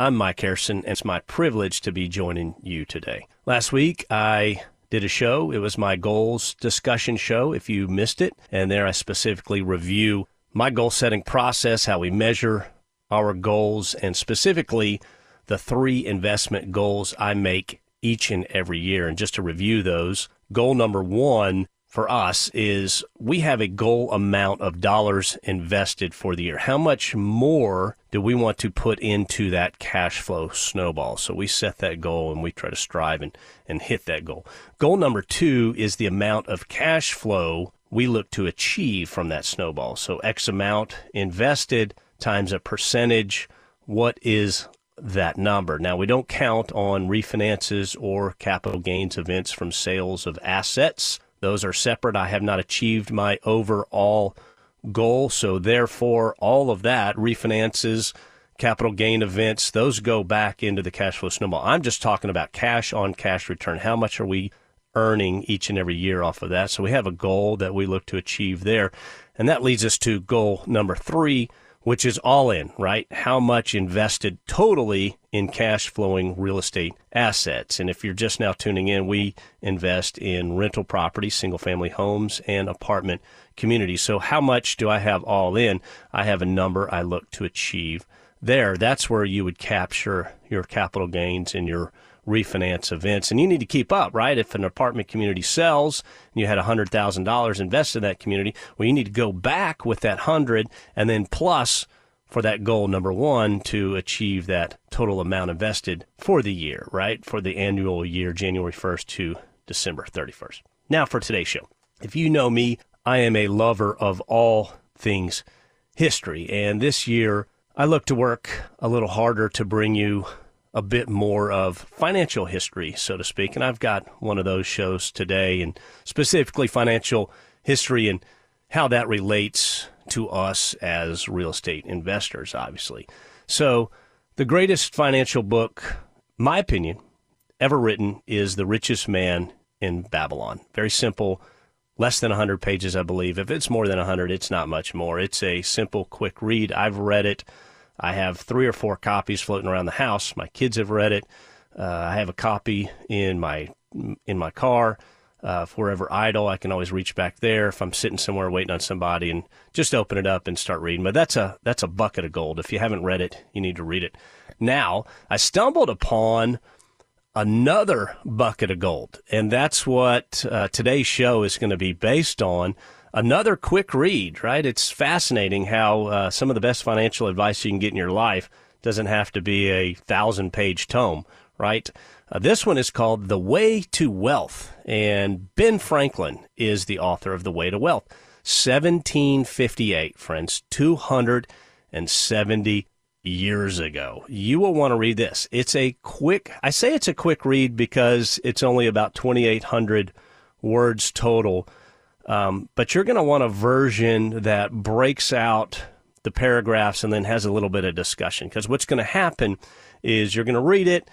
I'm Mike Harrison, and it's my privilege to be joining you today. Last week, I did a show. It was my goals discussion show, if you missed it. And there I specifically review my goal setting process, how we measure our goals, and specifically the three investment goals I make each and every year. And just to review those, goal number one for us is we have a goal amount of dollars invested for the year. How much more do we want to put into that cash flow snowball? So we set that goal and we try to strive and, and hit that goal. Goal number two is the amount of cash flow we look to achieve from that snowball. So X amount invested times a percentage. What is that number? Now, we don't count on refinances or capital gains events from sales of assets those are separate. I have not achieved my overall goal. So, therefore, all of that refinances, capital gain events, those go back into the cash flow snowball. I'm just talking about cash on cash return. How much are we earning each and every year off of that? So, we have a goal that we look to achieve there. And that leads us to goal number three which is all in, right? How much invested totally in cash flowing real estate assets. And if you're just now tuning in, we invest in rental properties, single family homes, and apartment communities. So, how much do I have all in? I have a number I look to achieve there. That's where you would capture your capital gains and your refinance events. And you need to keep up, right? If an apartment community sells and you had $100,000 invested in that community, well, you need to go back with that 100 and then plus for that goal number one to achieve that total amount invested for the year, right? For the annual year, January 1st to December 31st. Now for today's show. If you know me, I am a lover of all things history. And this year, I look to work a little harder to bring you a bit more of financial history, so to speak. And I've got one of those shows today, and specifically financial history and how that relates to us as real estate investors, obviously. So, the greatest financial book, my opinion, ever written is The Richest Man in Babylon. Very simple, less than 100 pages, I believe. If it's more than 100, it's not much more. It's a simple, quick read. I've read it I have three or four copies floating around the house. My kids have read it. Uh, I have a copy in my in my car. Uh, if we're ever idle, I can always reach back there. If I'm sitting somewhere waiting on somebody, and just open it up and start reading. But that's a that's a bucket of gold. If you haven't read it, you need to read it. Now, I stumbled upon another bucket of gold, and that's what uh, today's show is going to be based on another quick read, right? It's fascinating how uh, some of the best financial advice you can get in your life doesn't have to be a thousand page tome, right? Uh, this one is called The Way to Wealth, and Ben Franklin is the author of The Way to Wealth. 1758, friends, 270 years ago. You will want to read this. It's a quick, I say it's a quick read because it's only about 2,800 words total um, but you're going to want a version that breaks out the paragraphs and then has a little bit of discussion. Because what's going to happen is you're going to read it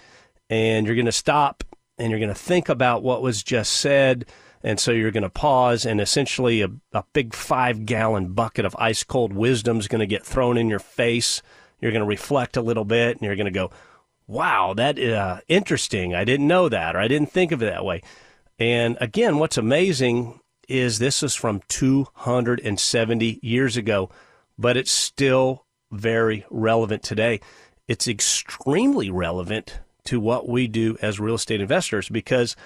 and you're going to stop and you're going to think about what was just said. And so you're going to pause, and essentially a, a big five gallon bucket of ice cold wisdom is going to get thrown in your face. You're going to reflect a little bit and you're going to go, wow, that uh, interesting. I didn't know that, or I didn't think of it that way. And again, what's amazing is this is from 270 years ago, but it's still very relevant today. It's extremely relevant to what we do as real estate investors because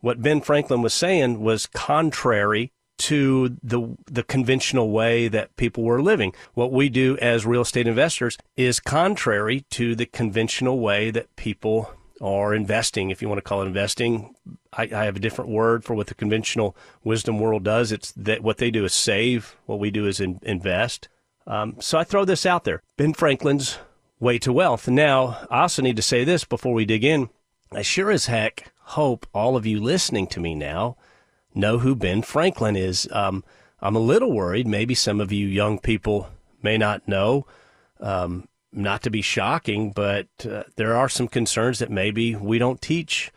what Ben Franklin was saying was contrary to the the conventional way that people were living. What we do as real estate investors is contrary to the conventional way that people are investing, if you want to call it investing. I, I, have a different word for what the conventional wisdom world does. It's that what they do is save. What we do is in, invest. Um, so I throw this out there. Ben Franklin's way to wealth. Now, I also need to say this before we dig in. I sure as heck hope all of you listening to me now know who Ben Franklin is. Um, I'm a little worried. Maybe some of you young people may not know. Um, not to be shocking, but uh, there are some concerns that maybe we don't teach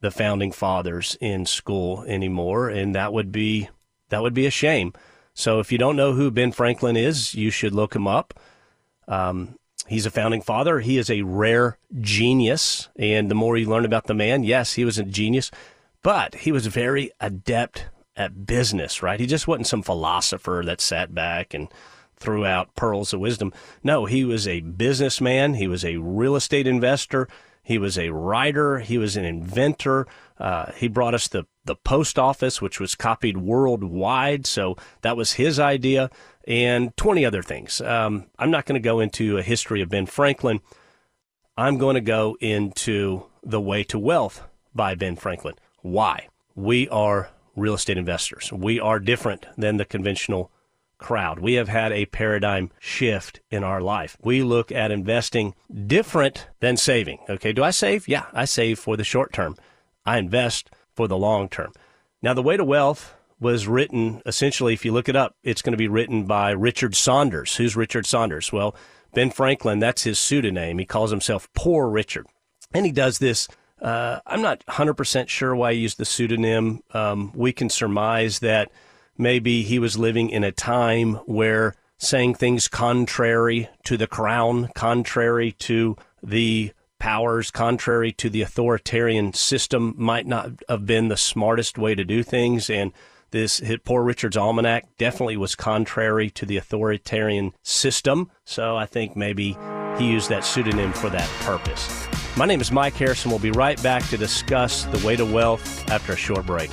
the founding fathers in school anymore, and that would be that would be a shame. So if you don't know who Ben Franklin is, you should look him up. Um, he's a founding father. He is a rare genius, and the more you learn about the man, yes, he was a genius but he was very adept at business, right? He just wasn't some philosopher that sat back and threw out pearls of wisdom. No, he was a businessman. He was a real estate investor. He was a writer. He was an inventor. Uh, he brought us the, the post office, which was copied worldwide. So that was his idea, and 20 other things. Um, I'm not going to go into a history of Ben Franklin. I'm going to go into The Way to Wealth by Ben Franklin. Why? We are real estate investors. We are different than the conventional crowd. We have had a paradigm shift in our life. We look at investing different than saving. Okay, do I save? Yeah, I save for the short term. I invest for the long term. Now, The Way to Wealth was written essentially, if you look it up, it's going to be written by Richard Saunders. Who's Richard Saunders? Well, Ben Franklin, that's his pseudonym. He calls himself Poor Richard. And he does this uh, I'm not 100% sure why he used the pseudonym. Um, we can surmise that maybe he was living in a time where saying things contrary to the crown, contrary to the powers, contrary to the authoritarian system, might not have been the smartest way to do things. And this Poor Richard's Almanac definitely was contrary to the authoritarian system. So I think maybe he used that pseudonym for that purpose. My name is Mike Harrison. We'll be right back to discuss the way to wealth after a short break.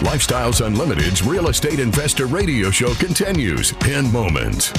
Lifestyles Unlimited's Real Estate Investor Radio Show continues in moments.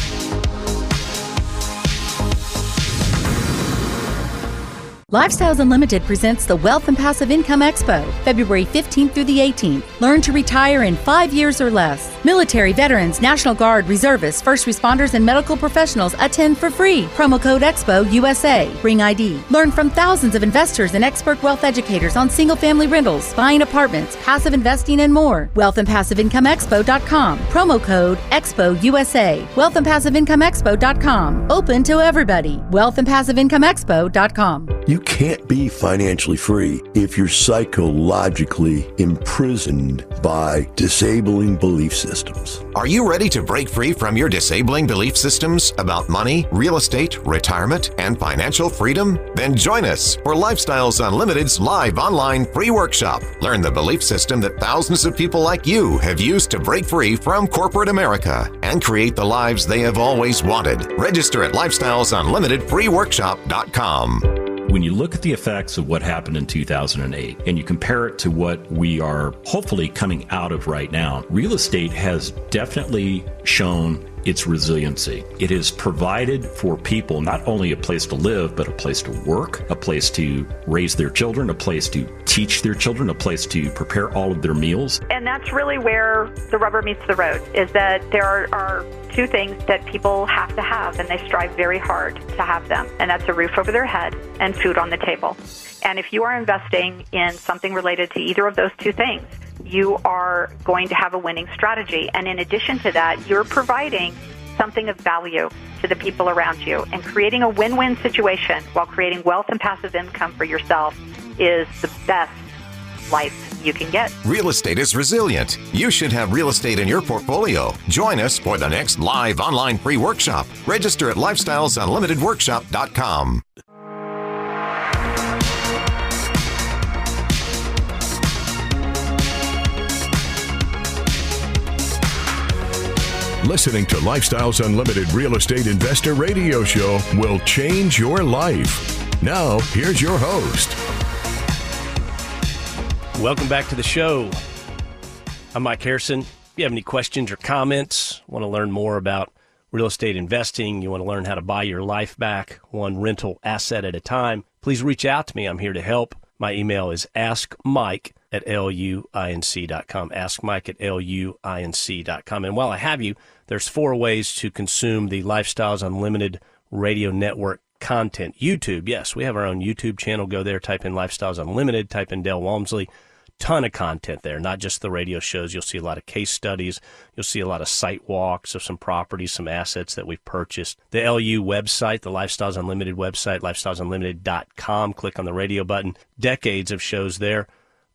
Lifestyles Unlimited presents the Wealth and Passive Income Expo, February 15th through the 18th. Learn to retire in five years or less. Military, veterans, National Guard, reservists, first responders, and medical professionals attend for free. Promo code EXPO USA. Bring ID. Learn from thousands of investors and expert wealth educators on single family rentals, buying apartments, passive investing, and more. Wealth and Passive Income Expo.com. Promo code EXPO USA. Wealth and Passive Income Expo.com. Open to everybody. Wealth and Passive Income Expo.com. You you can't be financially free if you're psychologically imprisoned by disabling belief systems. Are you ready to break free from your disabling belief systems about money, real estate, retirement, and financial freedom? Then join us for Lifestyles Unlimited's live online free workshop. Learn the belief system that thousands of people like you have used to break free from corporate America and create the lives they have always wanted. Register at lifestylesunlimitedfreeworkshop.com when you look at the effects of what happened in 2008 and you compare it to what we are hopefully coming out of right now, real estate has definitely shown its resiliency. It has provided for people not only a place to live, but a place to work, a place to raise their children, a place to teach their children, a place to prepare all of their meals. And that's really where the rubber meets the road is that there are, are two things that people have to have, and they strive very hard to have them, and that's a roof over their head and food on the table. And if you are investing in something related to either of those two things, you are going to have a winning strategy. And in addition to that, you're providing something of value to the people around you. And creating a win win situation while creating wealth and passive income for yourself is the best life you can get. Real estate is resilient. You should have real estate in your portfolio. Join us for the next live online free workshop. Register at lifestylesunlimitedworkshop.com. Listening to Lifestyles Unlimited Real Estate Investor Radio Show will change your life. Now, here's your host. Welcome back to the show. I'm Mike Harrison. If you have any questions or comments, want to learn more about real estate investing, you want to learn how to buy your life back one rental asset at a time, please reach out to me. I'm here to help. My email is askmike at luinc.com. Ask Mike at luinc.com. And while I have you, there's four ways to consume the Lifestyles Unlimited radio network content. YouTube, yes, we have our own YouTube channel. Go there, type in Lifestyles Unlimited, type in Del Walmsley ton of content there, not just the radio shows. You'll see a lot of case studies. You'll see a lot of site walks of some properties, some assets that we've purchased. The LU website, the Lifestyles Unlimited website, lifestylesunlimited.com. Click on the radio button. Decades of shows there.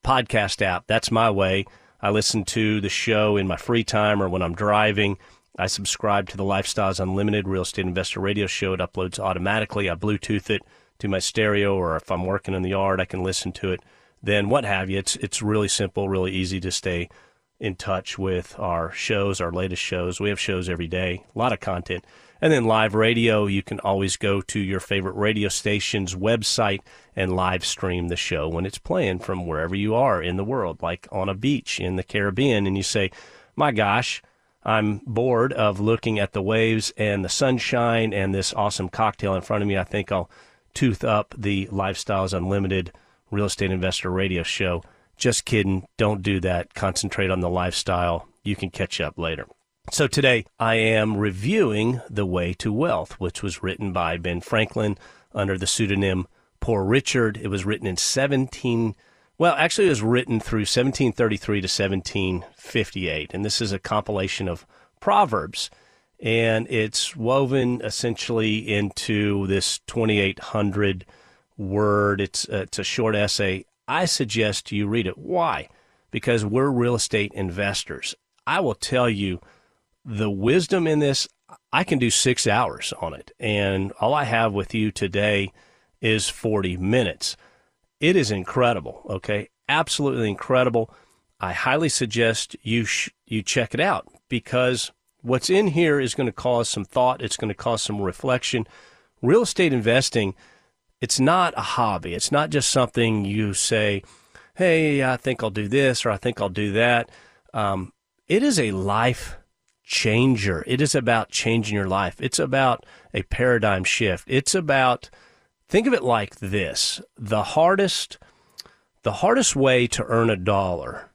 Podcast app, that's my way. I listen to the show in my free time or when I'm driving. I subscribe to the Lifestyles Unlimited Real Estate Investor Radio Show. It uploads automatically. I Bluetooth it to my stereo, or if I'm working in the yard, I can listen to it then what have you. It's it's really simple, really easy to stay in touch with our shows, our latest shows. We have shows every day, a lot of content. And then live radio, you can always go to your favorite radio station's website and live stream the show when it's playing from wherever you are in the world, like on a beach in the Caribbean. And you say, My gosh, I'm bored of looking at the waves and the sunshine and this awesome cocktail in front of me. I think I'll tooth up the Lifestyles Unlimited Real Estate Investor Radio Show. Just kidding. Don't do that. Concentrate on the lifestyle. You can catch up later. So today I am reviewing The Way to Wealth, which was written by Ben Franklin under the pseudonym Poor Richard. It was written in 17 well, actually, it was written through 1733 to 1758, and this is a compilation of proverbs, and it's woven essentially into this 2,800 word. It's uh, it's a short essay. I suggest you read it. Why? Because we're real estate investors. I will tell you the wisdom in this. I can do six hours on it, and all I have with you today is 40 minutes. It is incredible. Okay, absolutely incredible. I highly suggest you sh- you check it out because what's in here is going to cause some thought. It's going to cause some reflection. Real estate investing it's not a hobby. It's not just something you say, hey, I think I'll do this or I think I'll do that. Um, it is a life changer. It is about changing your life. It's about a paradigm shift. It's about, think of it like this the hardest, the hardest way to earn a dollar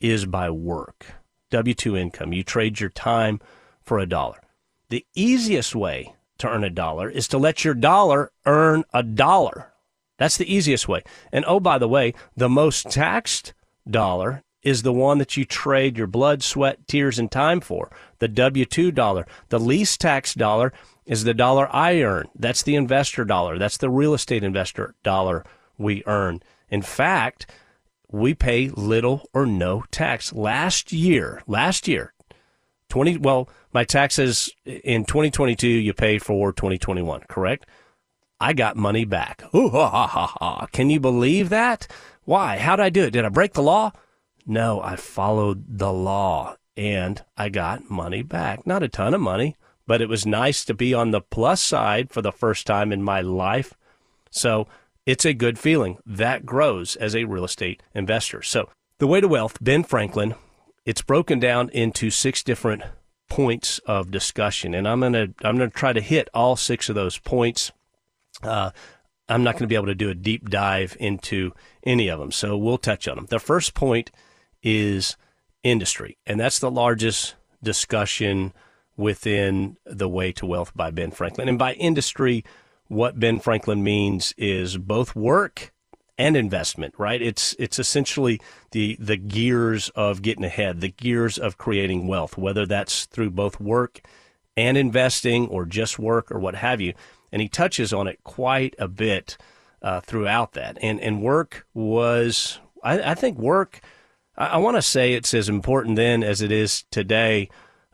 is by work. W 2 income. You trade your time for a dollar. The easiest way to earn a dollar is to let your dollar earn a dollar. That's the easiest way. And oh, by the way, the most taxed dollar is the one that you trade your blood, sweat, tears, and time for. The W 2 dollar. The least taxed dollar is the dollar I earn. That's the investor dollar. That's the real estate investor dollar we earn. In fact, we pay little or no tax. Last year, last year, 20, well, my taxes in 2022 you pay for 2021, correct? I got money back. Ooh, ha, ha, ha, ha. Can you believe that? Why? How did I do it? Did I break the law? No, I followed the law and I got money back. Not a ton of money, but it was nice to be on the plus side for the first time in my life. So it's a good feeling. That grows as a real estate investor. So the way to wealth, Ben Franklin, it's broken down into six different points of discussion, and I'm gonna I'm gonna try to hit all six of those points. Uh, I'm not going to be able to do a deep dive into any of them, so we'll touch on them. The first point is industry, and that's the largest discussion within the Way to Wealth by Ben Franklin. And by industry, what Ben Franklin means is both work and investment, right? It's it's essentially the the gears of getting ahead, the gears of creating wealth, whether that's through both work and investing or just work or what have you. And he touches on it quite a bit uh, throughout that. And and work was, I, I think work. I, I want to say it's as important then as it is today.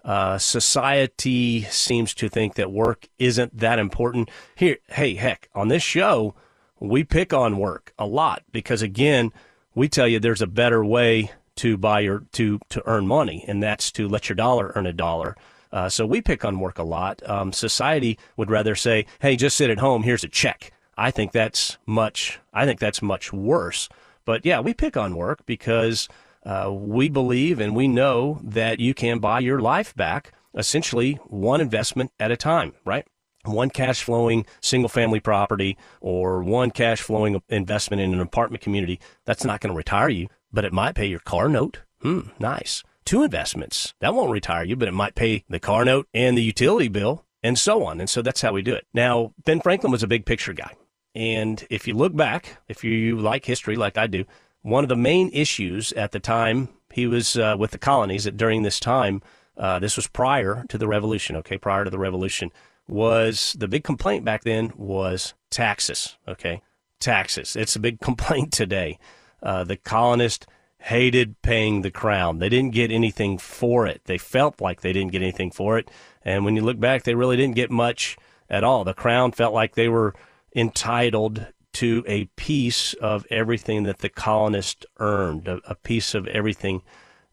Uh, society seems to think that work isn't that important. Here, hey, heck, on this show, we pick on work a lot because again, we tell you there's a better way to buy your to to earn money, and that's to let your dollar earn a dollar. Uh, so we pick on work a lot. Um, society would rather say, "Hey, just sit at home. Here's a check." I think that's much. I think that's much worse. But yeah, we pick on work because uh, we believe and we know that you can buy your life back essentially one investment at a time, right? One cash flowing single family property or one cash flowing investment in an apartment community. That's not going to retire you, but it might pay your car note. Hmm, nice. Two investments. That won't retire you, but it might pay the car note and the utility bill and so on. And so that's how we do it. Now, Ben Franklin was a big picture guy. And if you look back, if you like history like I do, one of the main issues at the time he was uh, with the colonies that during this time, uh, this was prior to the revolution, okay, prior to the revolution, was the big complaint back then was taxes, okay, taxes. It's a big complaint today. Uh, the colonists hated paying the crown. They didn't get anything for it. They felt like they didn't get anything for it. And when you look back, they really didn't get much at all. The crown felt like they were entitled to a piece of everything that the colonists earned, a, a piece of everything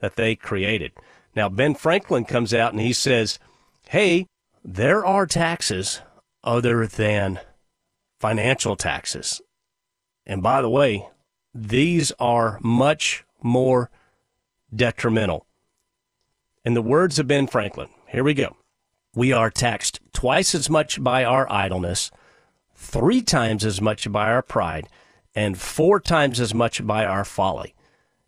that they created. Now, Ben Franklin comes out and he says, Hey, there are taxes other than financial taxes. And by the way, these are much more detrimental. In the words of Ben Franklin, here we go. We are taxed twice as much by our idleness three times as much by our pride, and four times as much by our folly.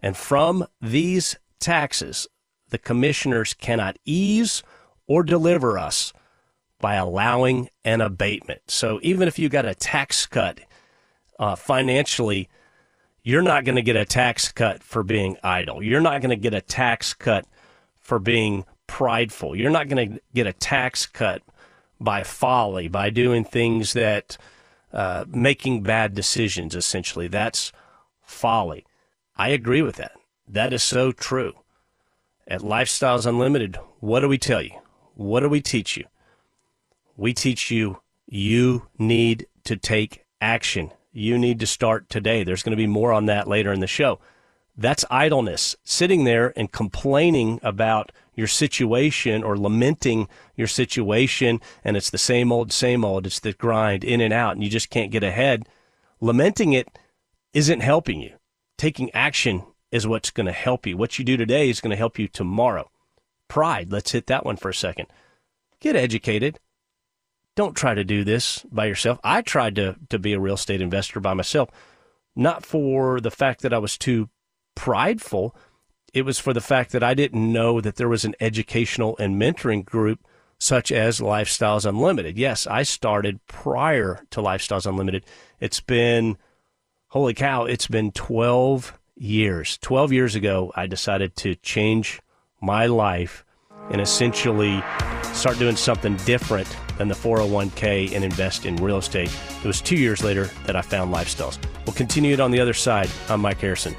And from these taxes, the commissioners cannot ease or deliver us by allowing an abatement. So even if you got a tax cut uh, financially, you're not going to get a tax cut for being idle. You're not going to get a tax cut for being prideful. You're not going to get a tax cut by folly, by doing things that uh, making bad decisions, essentially. That's folly. I agree with that. That is so true. At Lifestyles Unlimited, what do we tell you? What do we teach you? We teach you you need to take action. You need to start today. There's going to be more on that later in the show. That's idleness, sitting there and complaining about your situation or lamenting your situation and it's the same old, same old. It's the grind in and out and you just can't get ahead. Lamenting it isn't helping you. Taking action is what's going to help you. What you do today is going to help you tomorrow. Pride, let's hit that one for a second. Get educated. Don't try to do this by yourself. I tried to, to be a real estate investor by myself, not for the fact that I was too prideful, it was for the fact that I didn't know that there was an educational and mentoring group such as Lifestyles Unlimited. Yes, I started prior to Lifestyles Unlimited. It's been, holy cow, it's been 12 years. 12 years ago, I decided to change my life and essentially start doing something different than the 401k and invest in real estate. It was two years later that I found Lifestyles. We'll continue it on the other side. I'm Mike Harrison.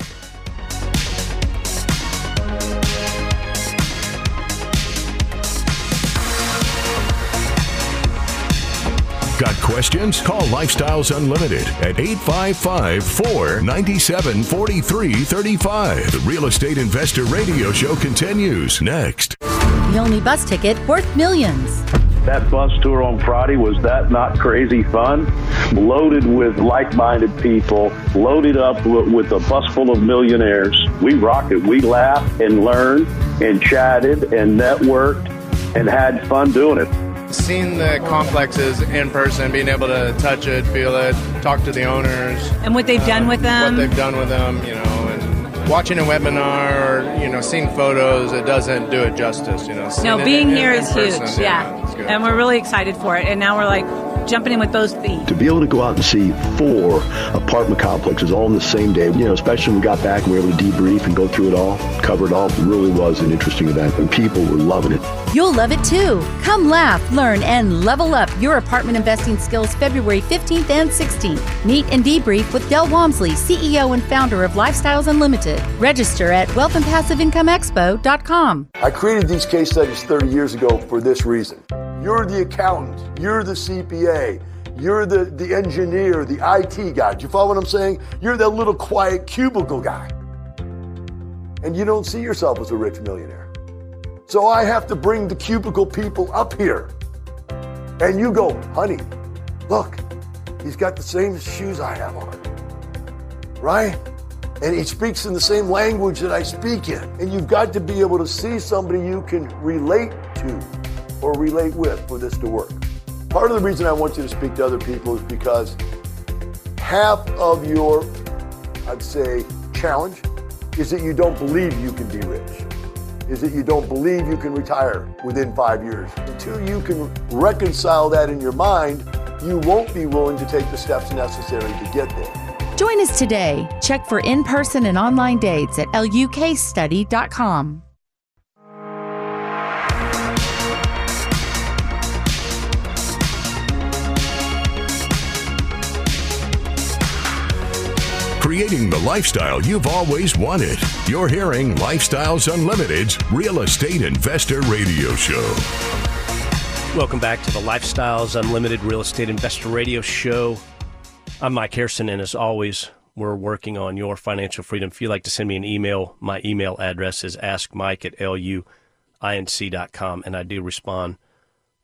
Got questions? Call Lifestyles Unlimited at 855 497 4335. The Real Estate Investor Radio Show continues next. The only bus ticket worth millions. That bus tour on Friday was that not crazy fun? Loaded with like minded people, loaded up with a bus full of millionaires. We rocked it. We laughed and learned and chatted and networked and had fun doing it seeing the complexes in person, being able to touch it, feel it, talk to the owners, and what they've uh, done with them, what they've done with them, you know, and watching a webinar or you know seeing photos, it doesn't do it justice, you know. No, being in, here in, is in huge, yeah, yeah. and we're really excited for it. And now we're like jumping in with both feet. To be able to go out and see four apartment complexes all in the same day, you know, especially when we got back and we were able to debrief and go through it all, cover it all, really was an interesting event, and people were loving it. You'll love it too. Come laugh, learn, and level up your apartment investing skills February 15th and 16th. Meet and debrief with Del Walmsley, CEO and founder of Lifestyles Unlimited. Register at wealthandpassiveincomeexpo.com. I created these case studies 30 years ago for this reason. You're the accountant, you're the CPA, you're the, the engineer, the IT guy. Do you follow what I'm saying? You're that little quiet cubicle guy. And you don't see yourself as a rich millionaire. So I have to bring the cubicle people up here. And you go, honey, look, he's got the same shoes I have on. Right? And he speaks in the same language that I speak in. And you've got to be able to see somebody you can relate to or relate with for this to work. Part of the reason I want you to speak to other people is because half of your, I'd say, challenge is that you don't believe you can be rich is that you don't believe you can retire within five years. Until you can reconcile that in your mind, you won't be willing to take the steps necessary to get there. Join us today. Check for in person and online dates at lukstudy.com. creating the lifestyle you've always wanted. You're hearing Lifestyles Unlimited's Real Estate Investor Radio Show. Welcome back to the Lifestyles Unlimited Real Estate Investor Radio Show. I'm Mike Harrison, and as always, we're working on your financial freedom. If you'd like to send me an email, my email address is askmike at luinc.com, and I do respond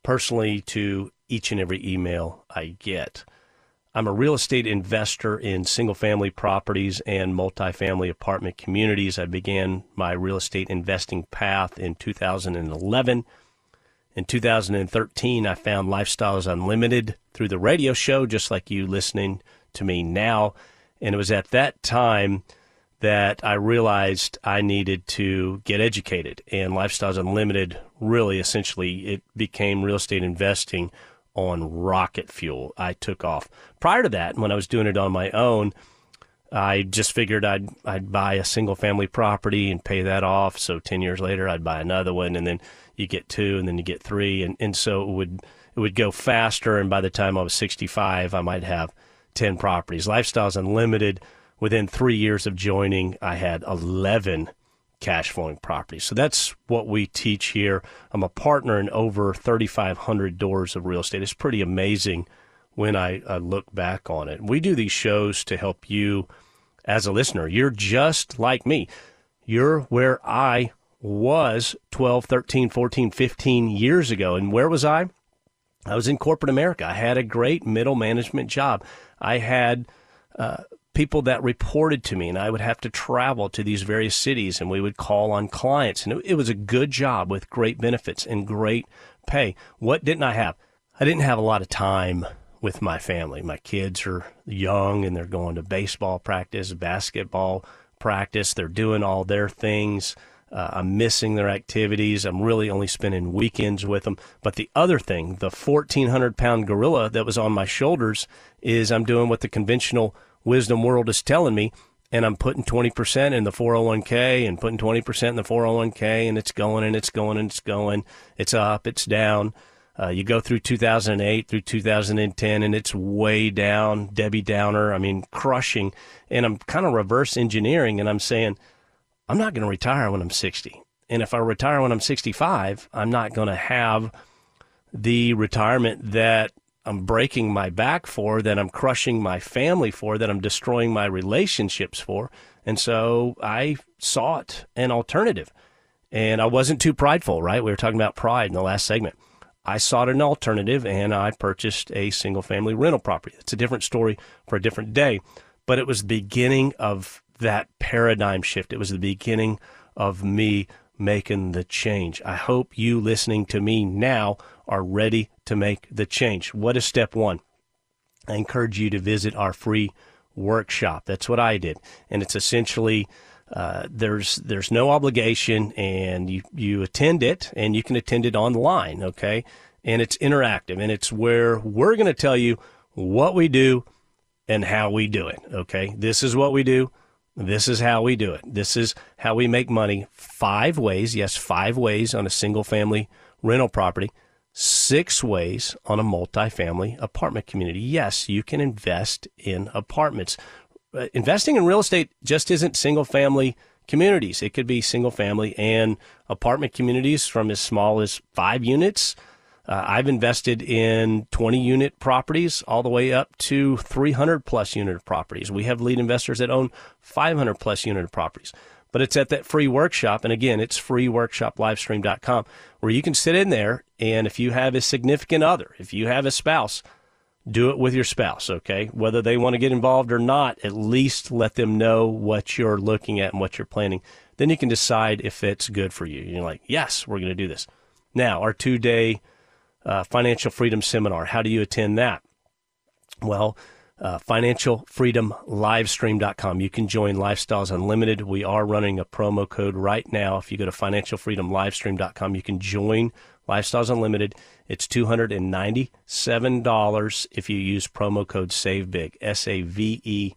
personally to each and every email I get. I'm a real estate investor in single family properties and multifamily apartment communities. I began my real estate investing path in 2011. In 2013, I found Lifestyles Unlimited through the radio show, just like you listening to me now. And it was at that time that I realized I needed to get educated. And Lifestyles Unlimited really essentially it became real estate investing on rocket fuel. I took off. Prior to that, when I was doing it on my own, I just figured I'd I'd buy a single family property and pay that off. So ten years later, I'd buy another one, and then you get two, and then you get three, and, and so it would it would go faster. And by the time I was sixty five, I might have ten properties. Lifestyles Unlimited. Within three years of joining, I had eleven cash flowing properties. So that's what we teach here. I'm a partner in over 3,500 doors of real estate. It's pretty amazing when I, I look back on it. We do these shows to help you as a listener. You're just like me. You're where I was 12, 13, 14, 15 years ago. And where was I? I was in corporate America. I had a great middle management job. I had uh, people that reported to me, and I would have to travel to these various cities, and we would call on clients. And it, it was a good job with great benefits and great pay. What didn't I have? I didn't have a lot of time with my family. My kids are young and they're going to baseball practice, basketball practice. They're doing all their things. Uh, I'm missing their activities. I'm really only spending weekends with them. But the other thing, the 1,400 pound gorilla that was on my shoulders, is I'm doing what the conventional wisdom world is telling me and I'm putting 20% in the 401k and putting 20% in the 401k and it's going and it's going and it's going. It's up, it's down. Uh, you go through 2008 through 2010 and it's way down, Debbie Downer. I mean, crushing. And I'm kind of reverse engineering and I'm saying, I'm not going to retire when I'm 60. And if I retire when I'm 65, I'm not going to have the retirement that I'm breaking my back for, that I'm crushing my family for, that I'm destroying my relationships for. And so I sought an alternative. And I wasn't too prideful, right? We were talking about pride in the last segment. I sought an alternative and I purchased a single family rental property. It's a different story for a different day, but it was the beginning of that paradigm shift. It was the beginning of me making the change. I hope you listening to me now are ready to make the change. What is step one? I encourage you to visit our free workshop. That's what I did, and it's essentially uh, there's there's no obligation, and you you attend it, and you can attend it online. Okay, and it's interactive, and it's where we're going to tell you what we do and how we do it. Okay, this is what we do. This is how we do it. This is how we make money. Five ways, yes, five ways on a single family rental property six ways on a multifamily apartment community. Yes, you can invest in apartments. Uh, investing in real estate just isn't single family communities. It could be single family and apartment communities from as small as five units. Uh, I've invested in 20 unit properties all the way up to 300 plus unit properties. We have lead investors that own 500 plus unit properties. But it's at that free workshop. And again, it's freeworkshoplivestream.com where you can sit in there. And if you have a significant other, if you have a spouse, do it with your spouse, okay? Whether they want to get involved or not, at least let them know what you're looking at and what you're planning. Then you can decide if it's good for you. You're like, yes, we're going to do this. Now, our two day uh, financial freedom seminar, how do you attend that? Well, uh, financialfreedomlivestream.com. You can join Lifestyles Unlimited. We are running a promo code right now. If you go to financialfreedomlivestream.com, you can join Lifestyles Unlimited. It's $297 if you use promo code SAVEBIG, S A V E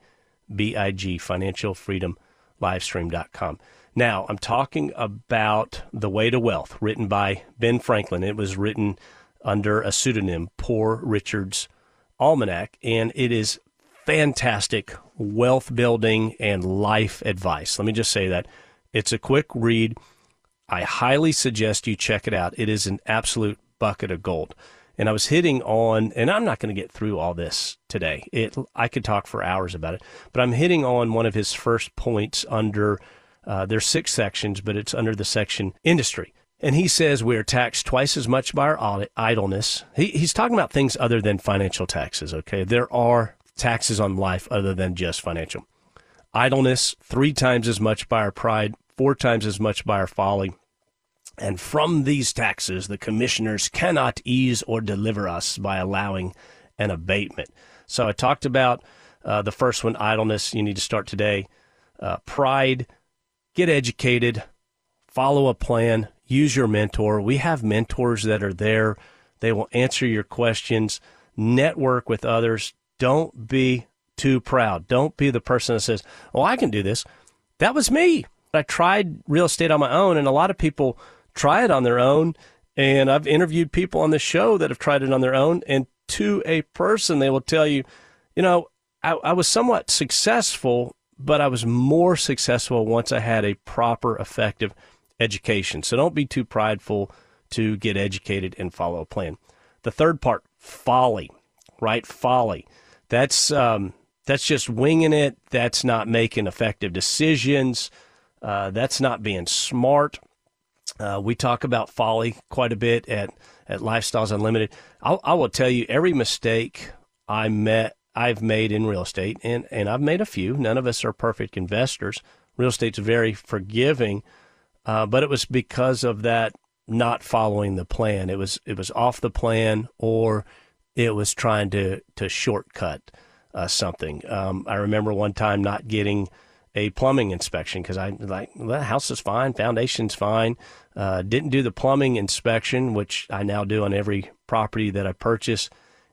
B I G, financialfreedomlivestream.com. Now, I'm talking about The Way to Wealth, written by Ben Franklin. It was written under a pseudonym, Poor Richard's Almanac, and it is fantastic wealth building and life advice. Let me just say that. It's a quick read. I highly suggest you check it out. It is an absolute bucket of gold. And I was hitting on, and I'm not going to get through all this today. It, I could talk for hours about it, but I'm hitting on one of his first points under. Uh, there's six sections, but it's under the section industry. And he says we are taxed twice as much by our idleness. He, he's talking about things other than financial taxes, okay? There are taxes on life other than just financial. Idleness, three times as much by our pride, four times as much by our folly. And from these taxes, the commissioners cannot ease or deliver us by allowing an abatement. So I talked about uh, the first one, idleness. You need to start today. Uh, pride, get educated, follow a plan, use your mentor. We have mentors that are there. They will answer your questions. Network with others. Don't be too proud. Don't be the person that says, "Oh, I can do this." That was me. I tried real estate on my own, and a lot of people try it on their own. And I've interviewed people on the show that have tried it on their own, and to a person, they will tell you, you know, I, I was somewhat successful, but I was more successful once I had a proper, effective education. So don't be too prideful to get educated and follow a plan. The third part, folly, right? Folly. That's um, that's just winging it. That's not making effective decisions. Uh, that's not being smart. Uh, we talk about folly quite a bit at at Lifestyles Unlimited. I'll, I will tell you every mistake I met I've made in real estate, and and I've made a few. None of us are perfect investors. Real estate's very forgiving uh, but it was because of that not following the plan. It was it was off the plan, or it was trying to to shortcut uh, something. Um, I remember one time not getting a plumbing inspection because I like the house is fine, foundation's fine. Uh, didn't do the plumbing inspection, which I now do on every property that I purchase.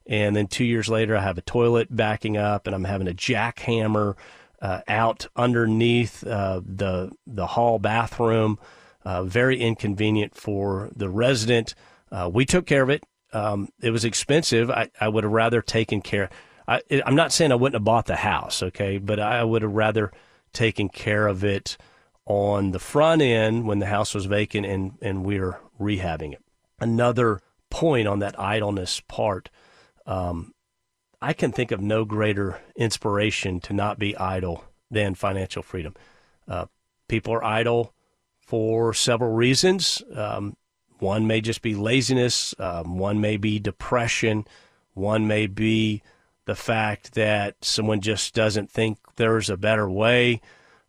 And then two years later, I have a toilet backing up, and I'm having a jackhammer uh, out underneath uh, the the hall bathroom. Uh, very inconvenient for the resident. Uh, we took care of it. Um, it was expensive. I, I would have rather taken care. I, am not saying I wouldn't have bought the house, okay, but I would have rather taken care of it on the front end when the house was vacant and and we are rehabbing it. Another point on that idleness part. Um, I can think of no greater inspiration to not be idle than financial freedom. Uh, people are idle for several reasons. Um, one may just be laziness, um, one may be depression, one may be the fact that someone just doesn't think there's a better way.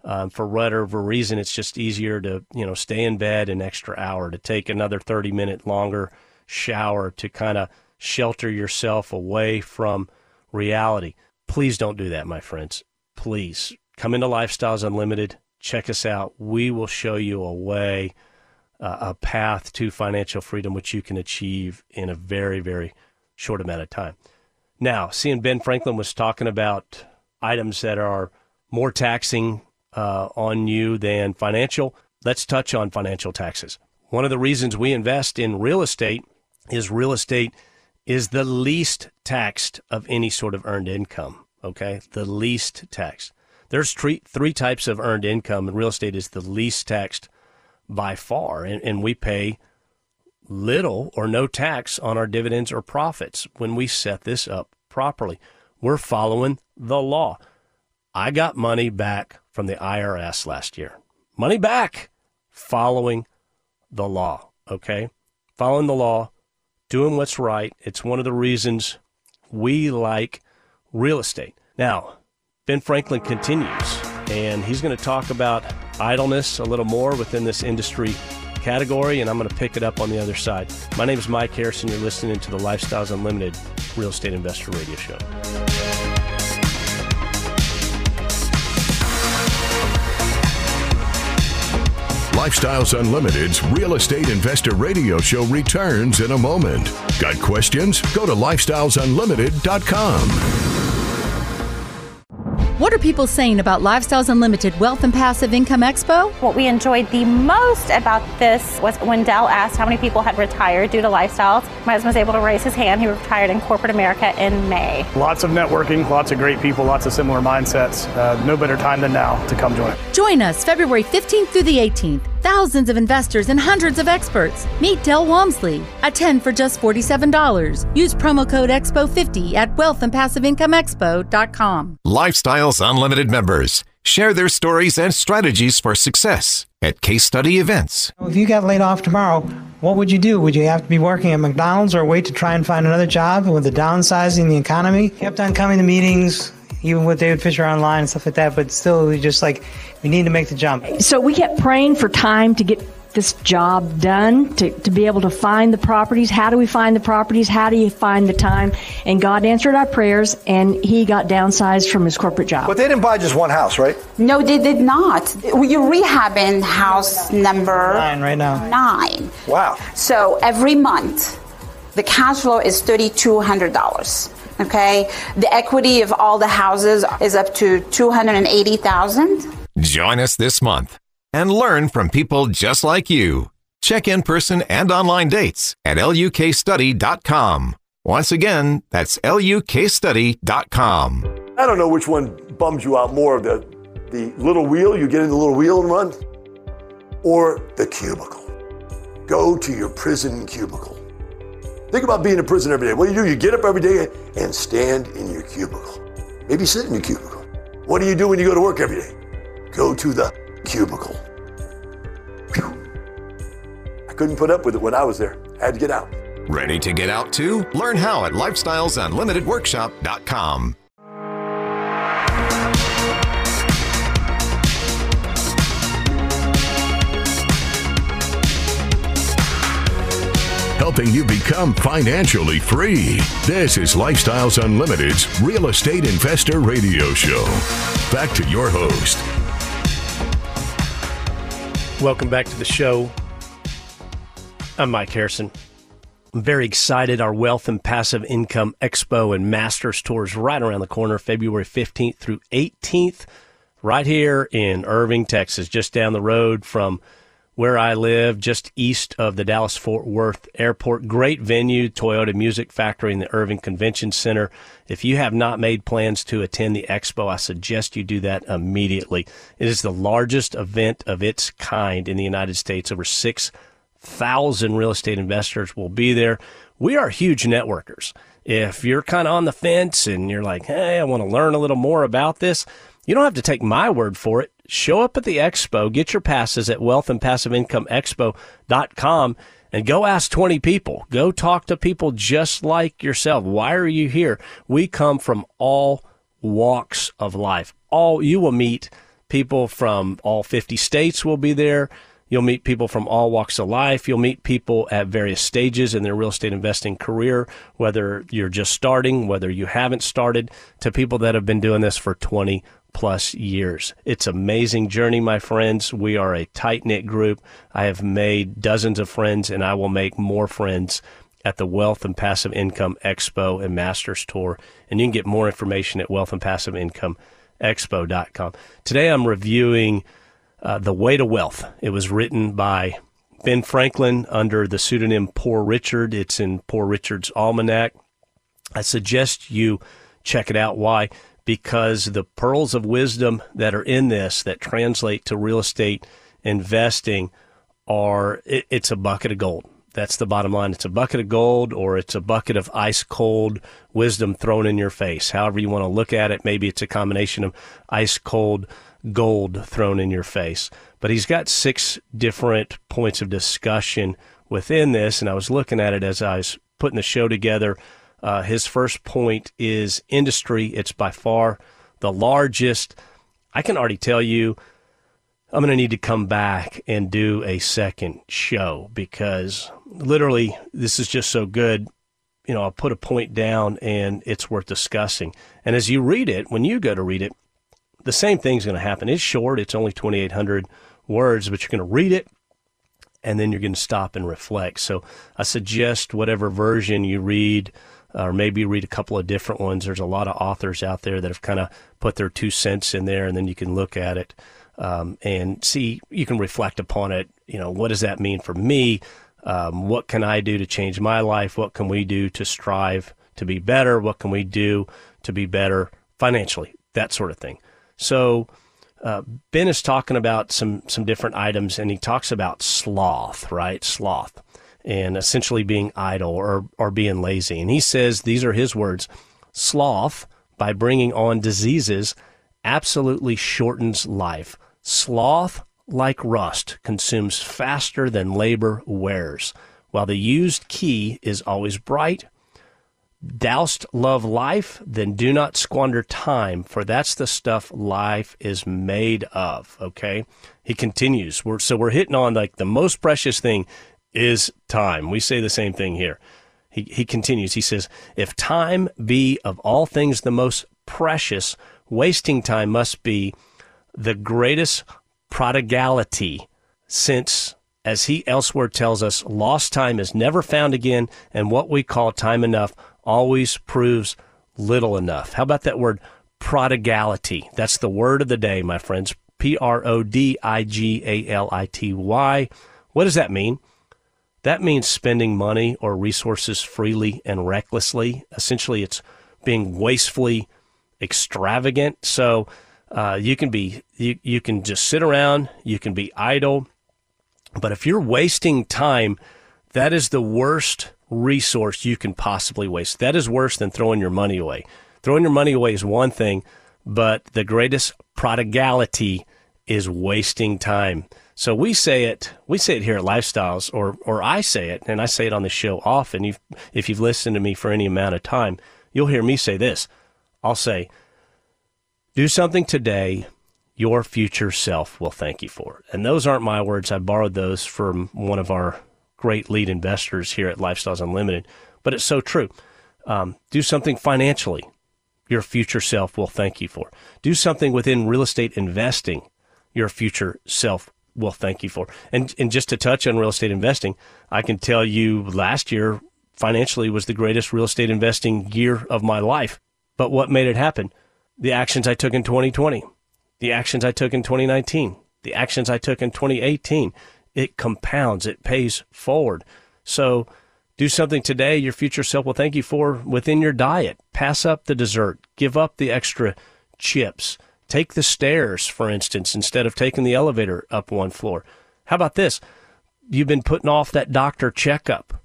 Um, for whatever reason, it's just easier to you know stay in bed an extra hour, to take another 30 minute longer shower, to kind of shelter yourself away from reality. Please don't do that, my friends. Please come into Lifestyles Unlimited. Check us out. We will show you a way, uh, a path to financial freedom, which you can achieve in a very, very short amount of time. Now, seeing Ben Franklin was talking about items that are more taxing uh, on you than financial, let's touch on financial taxes. One of the reasons we invest in real estate is real estate is the least taxed of any sort of earned income. Okay, the least taxed. There's three, three types of earned income, and real estate is the least taxed by far. And, and we pay little or no tax on our dividends or profits when we set this up properly. We're following the law. I got money back from the IRS last year. money back following the law. Okay? Following the law, doing what's right. It's one of the reasons we like real estate. Now, Ben Franklin continues, and he's going to talk about idleness a little more within this industry category, and I'm going to pick it up on the other side. My name is Mike Harrison. You're listening to the Lifestyles Unlimited Real Estate Investor Radio Show. Lifestyles Unlimited's Real Estate Investor Radio Show returns in a moment. Got questions? Go to lifestylesunlimited.com. What are people saying about Lifestyles Unlimited Wealth and Passive Income Expo? What we enjoyed the most about this was when Del asked how many people had retired due to lifestyles. My husband was able to raise his hand. He retired in corporate America in May. Lots of networking, lots of great people, lots of similar mindsets. Uh, no better time than now to come join. Join us February 15th through the 18th. Thousands of investors and hundreds of experts. Meet Del Walmsley. Attend for just $47. Use promo code EXPO50 at wealthandpassiveincomeexpo.com. Lifestyles Unlimited members share their stories and strategies for success at case study events. If you got laid off tomorrow, what would you do? Would you have to be working at McDonald's or wait to try and find another job with the downsizing the economy? Kept on coming to meetings, even with David Fisher online and stuff like that, but still, we just like, we need to make the jump. So we kept praying for time to get this job done, to, to be able to find the properties. How do we find the properties? How do you find the time? And God answered our prayers, and he got downsized from his corporate job. But they didn't buy just one house, right? No, they did not. You're rehabbing house number nine right now. Nine. Wow. So every month, the cash flow is $3,200. Okay, the equity of all the houses is up to 280,000. Join us this month and learn from people just like you. Check in person and online dates at lucasestudy.com. Once again, that's lucasestudy.com. I don't know which one bums you out more the, the little wheel, you get in the little wheel and run, or the cubicle. Go to your prison cubicle. Think about being in prison every day. What do you do? You get up every day and stand in your cubicle. Maybe sit in your cubicle. What do you do when you go to work every day? Go to the cubicle. Whew. I couldn't put up with it when I was there. I had to get out. Ready to get out too? Learn how at lifestylesunlimitedworkshop.com. helping you become financially free. This is Lifestyles Unlimited's Real Estate Investor Radio Show. Back to your host. Welcome back to the show. I'm Mike Harrison. I'm very excited. Our Wealth and Passive Income Expo and Masters Tours right around the corner, February 15th through 18th, right here in Irving, Texas, just down the road from where I live, just east of the Dallas Fort Worth Airport. Great venue, Toyota Music Factory in the Irving Convention Center. If you have not made plans to attend the expo, I suggest you do that immediately. It is the largest event of its kind in the United States. Over 6,000 real estate investors will be there. We are huge networkers. If you're kind of on the fence and you're like, hey, I want to learn a little more about this, you don't have to take my word for it. Show up at the expo, get your passes at wealthandpassiveincomeexpo.com and go ask 20 people. Go talk to people just like yourself. Why are you here? We come from all walks of life. All you will meet people from all 50 states will be there. You'll meet people from all walks of life. You'll meet people at various stages in their real estate investing career, whether you're just starting, whether you haven't started, to people that have been doing this for 20 plus years. It's amazing journey, my friends. We are a tight knit group. I have made dozens of friends and I will make more friends at the Wealth and Passive Income Expo and Masters Tour. And you can get more information at Wealth and Passive Income wealthandpassiveincomeexpo.com. Today I'm reviewing uh, The Way to Wealth. It was written by Ben Franklin under the pseudonym Poor Richard. It's in Poor Richard's Almanac. I suggest you check it out. Why? Because the pearls of wisdom that are in this that translate to real estate investing are it, it's a bucket of gold. That's the bottom line. It's a bucket of gold or it's a bucket of ice cold wisdom thrown in your face. However you want to look at it, maybe it's a combination of ice cold gold thrown in your face. But he's got six different points of discussion within this, and I was looking at it as I was putting the show together. Uh, his first point is industry. It's by far the largest. I can already tell you I'm going to need to come back and do a second show because literally this is just so good. You know, I'll put a point down and it's worth discussing. And as you read it, when you go to read it, the same thing's going to happen. It's short, it's only 2,800 words, but you're going to read it and then you're going to stop and reflect. So I suggest whatever version you read, or maybe read a couple of different ones. There's a lot of authors out there that have kind of put their two cents in there, and then you can look at it um, and see. You can reflect upon it. You know, what does that mean for me? Um, what can I do to change my life? What can we do to strive to be better? What can we do to be better financially? That sort of thing. So uh, Ben is talking about some some different items, and he talks about sloth, right? Sloth, and essentially being idle or or being lazy. And he says these are his words: sloth, by bringing on diseases, absolutely shortens life. Sloth, like rust, consumes faster than labor wears, while the used key is always bright, Doust love life, then do not squander time, for that's the stuff life is made of. Okay. He continues. We're, so we're hitting on like the most precious thing is time. We say the same thing here. He, he continues. He says, If time be of all things the most precious, wasting time must be the greatest prodigality, since, as he elsewhere tells us, lost time is never found again, and what we call time enough always proves little enough. How about that word prodigality? That's the word of the day, my friends. P R O D I G A L I T Y. What does that mean? That means spending money or resources freely and recklessly. Essentially, it's being wastefully extravagant. So uh, you can be you, you can just sit around, you can be idle, but if you're wasting time, that is the worst resource you can possibly waste. That is worse than throwing your money away. Throwing your money away is one thing, but the greatest prodigality is wasting time. So we say it, we say it here at Lifestyles, or or I say it, and I say it on the show often. You've, if you've listened to me for any amount of time, you'll hear me say this. I'll say, "Do something today your future self will thank you for." And those aren't my words. I borrowed those from one of our great lead investors here at Lifestyles Unlimited, but it's so true. Um, do something financially your future self will thank you for. Do something within real estate investing your future self will thank you for. And, and just to touch on real estate investing, I can tell you last year financially was the greatest real estate investing year of my life. But what made it happen? The actions I took in 2020, the actions I took in 2019, the actions I took in 2018, it compounds, it pays forward. So do something today your future self will thank you for within your diet. Pass up the dessert, give up the extra chips. Take the stairs, for instance, instead of taking the elevator up one floor. How about this? You've been putting off that doctor checkup.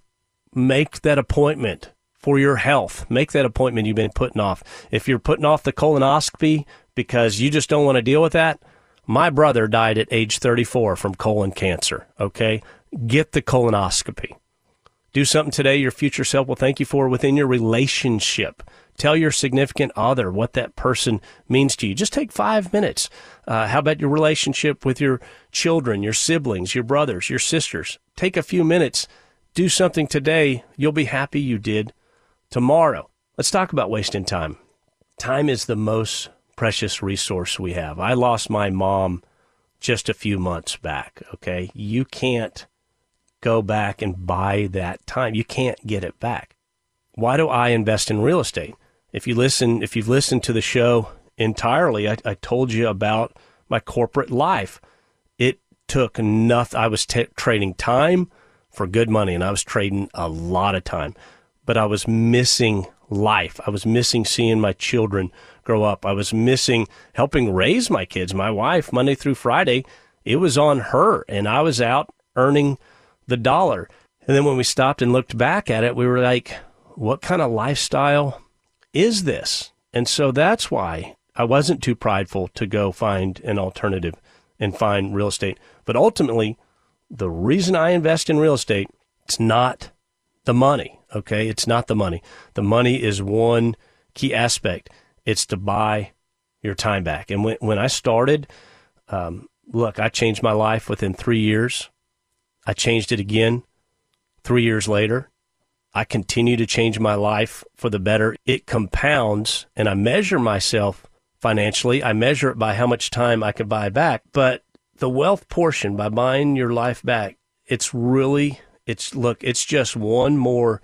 Make that appointment for your health. Make that appointment you've been putting off. If you're putting off the colonoscopy because you just don't want to deal with that, my brother died at age 34 from colon cancer. Okay. Get the colonoscopy. Do something today your future self will thank you for within your relationship. Tell your significant other what that person means to you. Just take five minutes. Uh, how about your relationship with your children, your siblings, your brothers, your sisters? Take a few minutes. Do something today. You'll be happy you did tomorrow. Let's talk about wasting time. Time is the most precious resource we have. I lost my mom just a few months back. Okay. You can't go back and buy that time. You can't get it back. Why do I invest in real estate? If you listen, if you've listened to the show entirely, I, I told you about my corporate life. It took nothing. I was t- trading time for good money and I was trading a lot of time, but I was missing life. I was missing seeing my children grow up. I was missing helping raise my kids. My wife, Monday through Friday, it was on her, and I was out earning the dollar. And then when we stopped and looked back at it, we were like, what kind of lifestyle is this? And so that's why I wasn't too prideful to go find an alternative and find real estate. But ultimately, the reason I invest in real estate, it's not the money. Okay. It's not the money. The money is one key aspect. It's to buy your time back. And when, when I started, um, look, I changed my life within three years. I changed it again three years later. I continue to change my life for the better. It compounds, and I measure myself financially. I measure it by how much time I can buy back. But the wealth portion, by buying your life back, it's really, it's look, it's just one more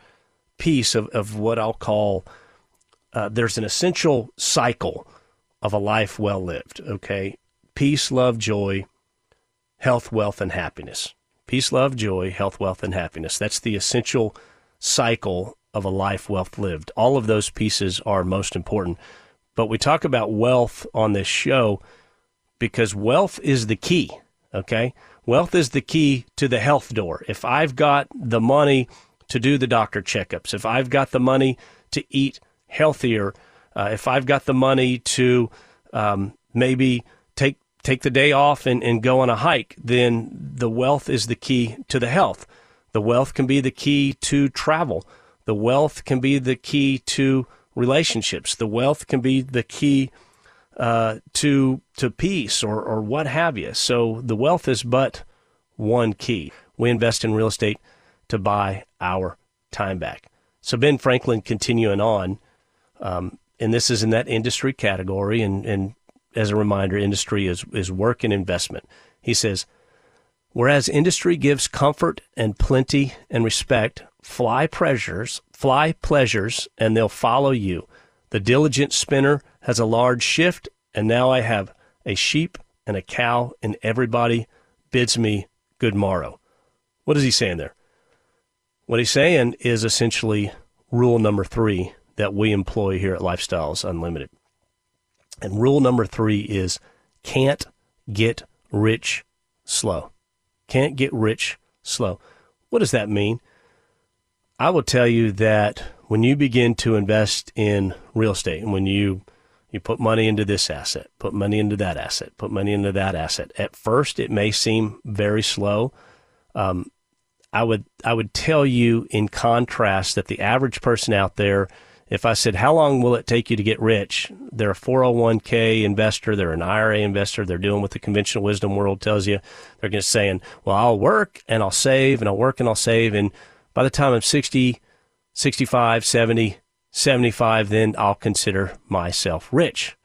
piece of, of what I'll call uh, there's an essential cycle of a life well lived. Okay. Peace, love, joy, health, wealth, and happiness. Peace, love, joy, health, wealth, and happiness. That's the essential cycle of a life well lived. All of those pieces are most important. But we talk about wealth on this show because wealth is the key. Okay. Wealth is the key to the health door. If I've got the money to do the doctor checkups, if I've got the money to eat healthier, uh, if I've got the money to um, maybe take take the day off and, and go on a hike, then the wealth is the key to the health. The wealth can be the key to travel. The wealth can be the key to relationships. The wealth can be the key uh, to to peace or or what have you. So the wealth is but one key. We invest in real estate to buy our time back. So Ben Franklin continuing on, um, and this is in that industry category, and and as a reminder, industry is, is work and investment. He says, whereas industry gives comfort and plenty and respect, fly pleasures, fly pleasures, and they'll follow you. The diligent spinner has a large shift, and now I have a sheep and a cow, and everybody bids me good morrow. What is he saying there? What he's saying is essentially rule number three that we employ here at Lifestyles Unlimited. And rule number three is can't get rich slow. Can't get rich slow. What does that mean? I will tell you that when you begin to invest in real estate and when you you put money into this asset, put money into that asset, put money into that asset. At first, it may seem very slow. Um, I would I would tell you in contrast that the average person out there if I said, How long will it take you to get rich? They're a 401k investor, they're an IRA investor, they're doing what the conventional wisdom world tells you. They're just saying, Well, I'll work and I'll save and I'll work and I'll save. And by the time I'm 60, 65, 70, 75, then I'll consider myself rich.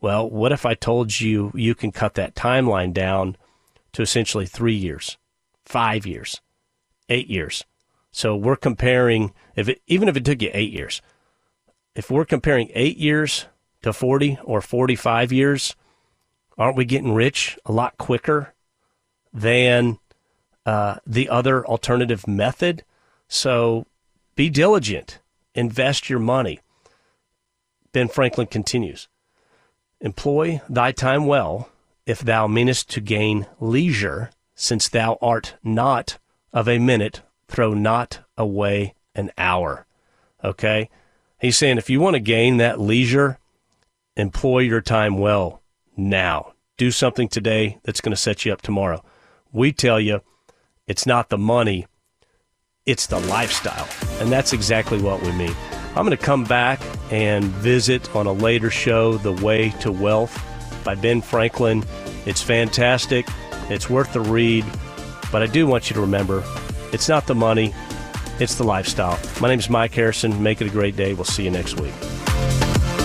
Well, what if I told you you can cut that timeline down to essentially three years, five years, eight years? So we're comparing, if it, even if it took you eight years, if we're comparing eight years to 40 or 45 years, aren't we getting rich a lot quicker than uh, the other alternative method? So be diligent, invest your money. Ben Franklin continues Employ thy time well, if thou meanest to gain leisure, since thou art not of a minute, throw not away an hour. Okay? He's saying if you want to gain that leisure, employ your time well now. Do something today that's going to set you up tomorrow. We tell you it's not the money, it's the lifestyle. And that's exactly what we mean. I'm going to come back and visit on a later show The Way to Wealth by Ben Franklin. It's fantastic. It's worth the read. But I do want you to remember it's not the money, it's the lifestyle. My name is Mike Harrison. Make it a great day. We'll see you next week.